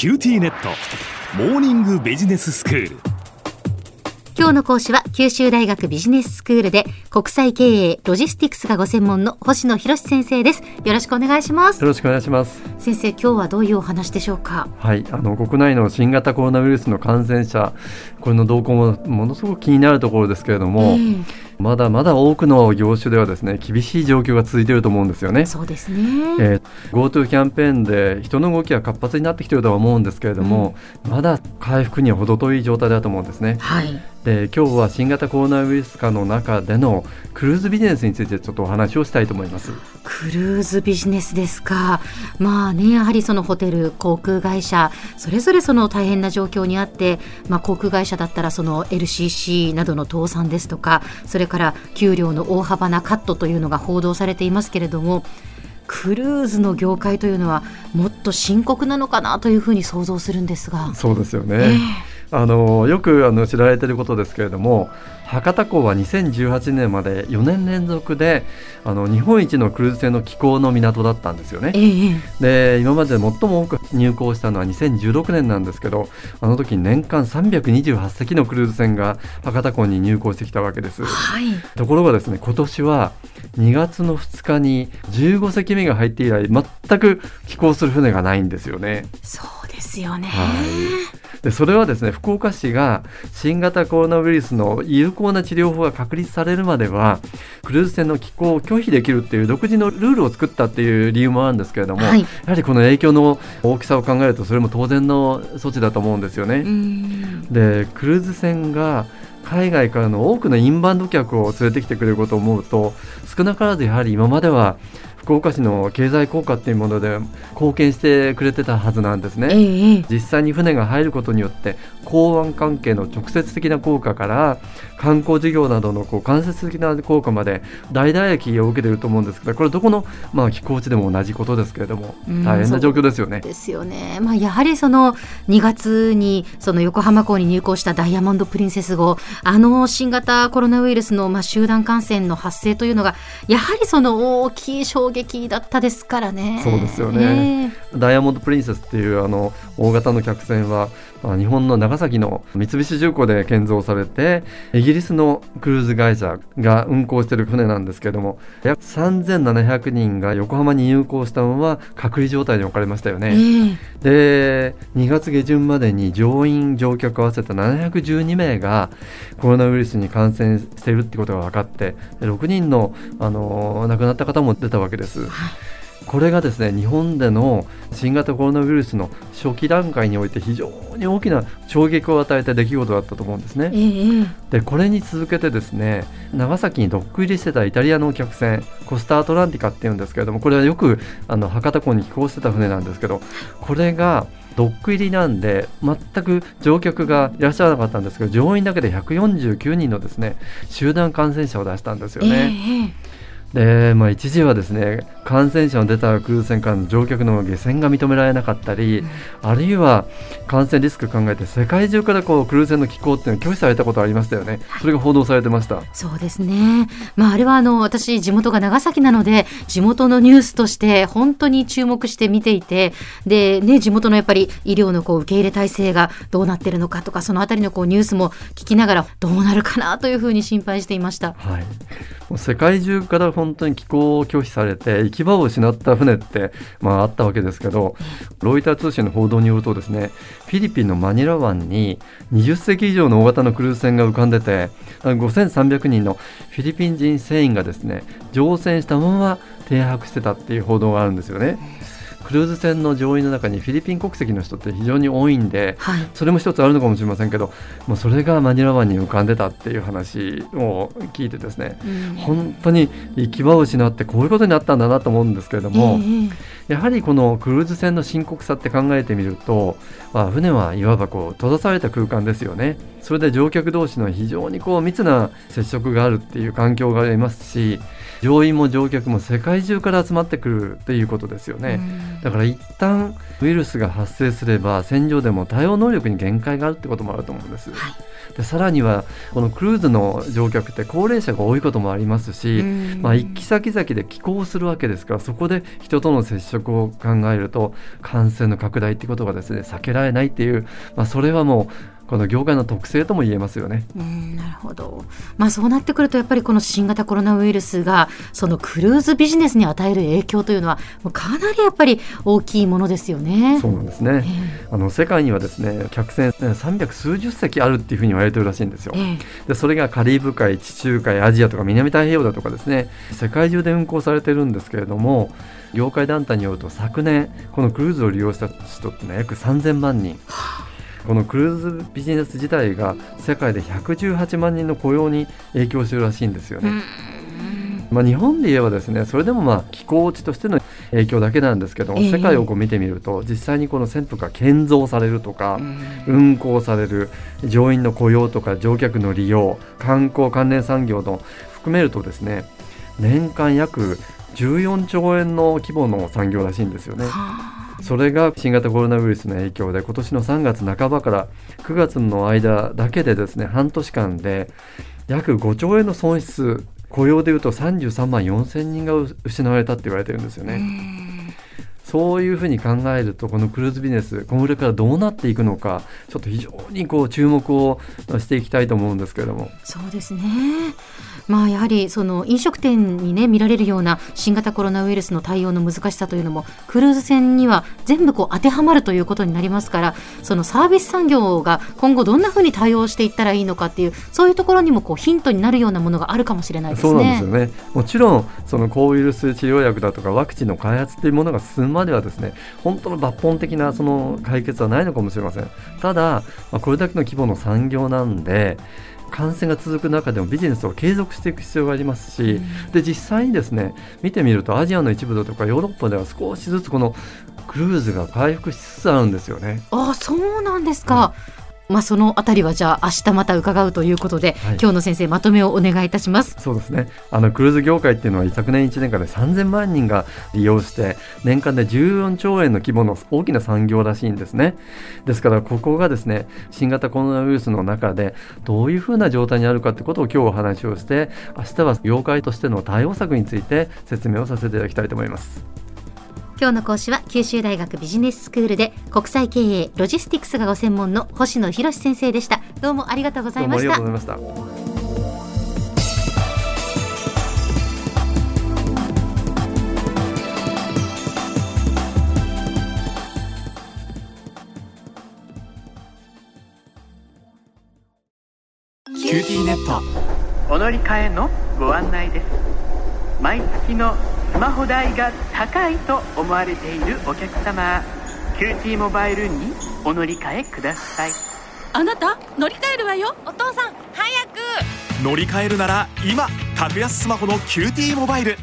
QTnet。モーニングビジネススクール。今日の講師は九州大学ビジネススクールで国際経営ロジスティクスがご専門の星野博先生です。よろしくお願いします。よろしくお願いします。先生今日はどういうお話でしょうか？はい。あの国内の新型コロナウイルスの感染者これの動向もものすごく気になるところですけれども、えーまだまだ多くの業種ではですね厳しい状況が続いていると思うんですよね。そうですね。えー、GoTo キャンペーンで人の動きが活発になってきているとは思うんですけれども、うん、まだ回復には程遠い状態だと思うんですね。はい。で今日は新型コロナウイルス化の中でのクルーズビジネスについてちょっとお話をしたいと思いますクルーズビジネスですかまあねやはりそのホテル航空会社それぞれその大変な状況にあって、まあ、航空会社だったらその LCC などの倒産ですとかそれから給料の大幅なカットというのが報道されていますけれどもクルーズの業界というのはもっと深刻なのかなというふうに想像するんですが。そうですよね、えーあのよくあの知られていることですけれども博多港は2018年まで4年連続であの日本一のクルーズ船の寄港の港だったんですよね。えで今まで最も多く入港したのは2016年なんですけどあの時年間328隻のクルーズ船が博多港に入港してきたわけです。はい、ところがですね今年は2月の2日に15隻目が入って以来全く寄港する船がないんですよね。そうですよね、はいでそれはですね福岡市が新型コロナウイルスの有効な治療法が確立されるまではクルーズ船の寄港を拒否できるっていう独自のルールを作ったっていう理由もあるんですけれども、はい、やはりこの影響の大きさを考えるとそれも当然の措置だと思うんですよね。でクルーズ船が海外からの多くのインバウンド客を連れてきてくれることを思うと少なからずやはり今までは福岡市の経済効果っていうもので貢献してくれてたはずなんですね、ええ、実際に船が入ることによって港湾関係の直接的な効果から観光事業などのこう間接的な効果まで大打撃を受けていると思うんですけどこれどこの、まあ、寄港地でも同じことですけれども大変な状況ですよね。ですよね、まあ、やはりその2月にその横浜港に入港したダイヤモンド・プリンセス号あの新型コロナウイルスのまあ集団感染の発生というのがやはりその大きい衝撃だったですからね。そうですよね、えー、ダイヤモンド・プリンセスっていうあの大型の客船は、まあ、日本の長崎の三菱重工で建造されてイギリスのクルーズ会社が運航している船なんですけれども約3700人が横浜に入港したまま隔離状態に置かれましたよね。えー、で2月下旬までに乗員乗客合わせた712名がコロナウイルスに感染しているってことが分かって6人のあの亡くなった方も出たわけです。これがですね日本での新型コロナウイルスの初期段階において非常に大きな衝撃を与えた出来事だったと思うんですね。えー、でこれに続けてですね長崎にドック入りしてたイタリアの客船コスタアトランティカっていうんですけれどもこれはよくあの博多港に寄港してた船なんですけどこれがドック入りなんで全く乗客がいらっしゃらなかったんですけど乗員だけで149人のですね集団感染者を出したんですよね。えーで、まあ、一時はですね感染者の出たクルーズ船からの乗客の下船が認められなかったり、うん、あるいは感染リスク考えて世界中からこうクルーズ船の寄港っていうのを拒否されたことありましたよね。それが報道されてました。そうですね、まあ、あれはあの私地元が長崎なので地元のニュースとして本当に注目して見ていてで、ね、地元のやっぱり医療のこう受け入れ体制がどうなってるのかとかそのあたりのこうニュースも聞きながらどうなるかなというふうに心配していました。はい世界中から本当に気候を拒否されて行き場を失った船って、まあ、あったわけですけどロイター通信の報道によるとですねフィリピンのマニラ湾に20隻以上の大型のクルーズ船が浮かんでて5300人のフィリピン人船員がですね乗船したまま停泊してたっていう報道があるんですよね。クルーズ船の乗員の中にフィリピン国籍の人って非常に多いんで、はい、それも一つあるのかもしれませんけどもうそれがマニラ湾に浮かんでたっていう話を聞いてですね、うん、本当に行き場を失ってこういうことになったんだなと思うんですけれども、えー、やはりこのクルーズ船の深刻さって考えてみると、まあ、船はいわばこう閉ざされた空間ですよね。それで乗客同士の非常にこう密な接触があるっていう環境がありますし乗員も乗客も世界中から集まってくるということですよね。だから一旦ウイルスが発生すれば戦場でも対応能力に限界があるってこともあると思うんです。はいでさらにはこのクルーズの乗客って高齢者が多いこともありますし、まあ、行き先々で寄港するわけですからそこで人との接触を考えると感染の拡大ってことがですね避けられないっていう、まあ、それはもうこの業界の特性とも言えますよね。うんなるほど、まあ、そうなってくるとやっぱりこの新型コロナウイルスがそのクルーズビジネスに与える影響というのはかなりやっぱり大きいものですよね。そうなんですね、あの世界にはですね客船300数十隻あるっていうふうに言われてるらしいんですよ。ええでそれがカリブ海地中海アジアとか南太平洋だとかですね世界中で運航されてるんですけれども業界団体によると昨年このクルーズを利用した人ってのは約3000万人このクルーズビジネス自体が世界で118万人の雇用に影響してるらしいんですよね。まあ、日本で言えばですねそれでもまあ気候地としての影響だけなんですけども、ええ世界をこう見てみると実際にこの船舶が建造されるとか、運航される乗員の雇用とか乗客の利用観光関連産業の含めるとですね年間約14兆円の規模の産業らしいんですよね。それが新型コロナウイルスの影響で今年の3月半ばから9月の間だけでですね半年間で約5兆円の損失雇用でいうと33万4千人が失われたって言われてるんですよね。そういうふうに考えるとこのクルーズビジネスこれからどうなっていくのかちょっと非常にこう注目をしていきたいと思うんですけれどもそうですね。まあやはりその飲食店にね見られるような新型コロナウイルスの対応の難しさというのもクルーズ船には全部こう当てはまるということになりますからそのサービス産業が今後どんなふうに対応していったらいいのかっていうそういうところにもこうヒントになるようなものがあるかもしれないですね。そうなんですよねもちろんその抗ウイルス治療薬だとかワクチンの開発というものが進むまではですね本当の抜本的なその解決はないのかもしれませんただ、まあ、これだけの規模の産業なんで感染が続く中でもビジネスを継続していく必要がありますし、で実際にですね見てみるとアジアの一部だとかヨーロッパでは少しずつこのクルーズが回復しつつあるんですよね。ああそうなんですか。まあそのあたりはじゃあ明日また伺うということで、はい。今日の先生まとめをお願いいたします。そうですね。あのクルーズ業界っていうのは昨年1年間で3000万人が利用して年間で14兆円の規模の大きな産業らしいんですね。ですからここがですね新型コロナウイルスの中でどういうふうな状態にあるかってことを今日お話をして明日は業界としての対応策について説明をさせていただきたいと思います今日の講師は九州大学ビジネススクールで国際経営ロジスティクスがご専門の星野博先生でした。どうもありがとうございうました。がとうございました。QTnet。お乗り換えのご案内です。毎月のスマホ代が高いと思われているお客様 QT モバイルにお乗り換えください。あなた乗り換えるわよ。お父さん早く。乗り換えるなら今格安スマホの QT モバイル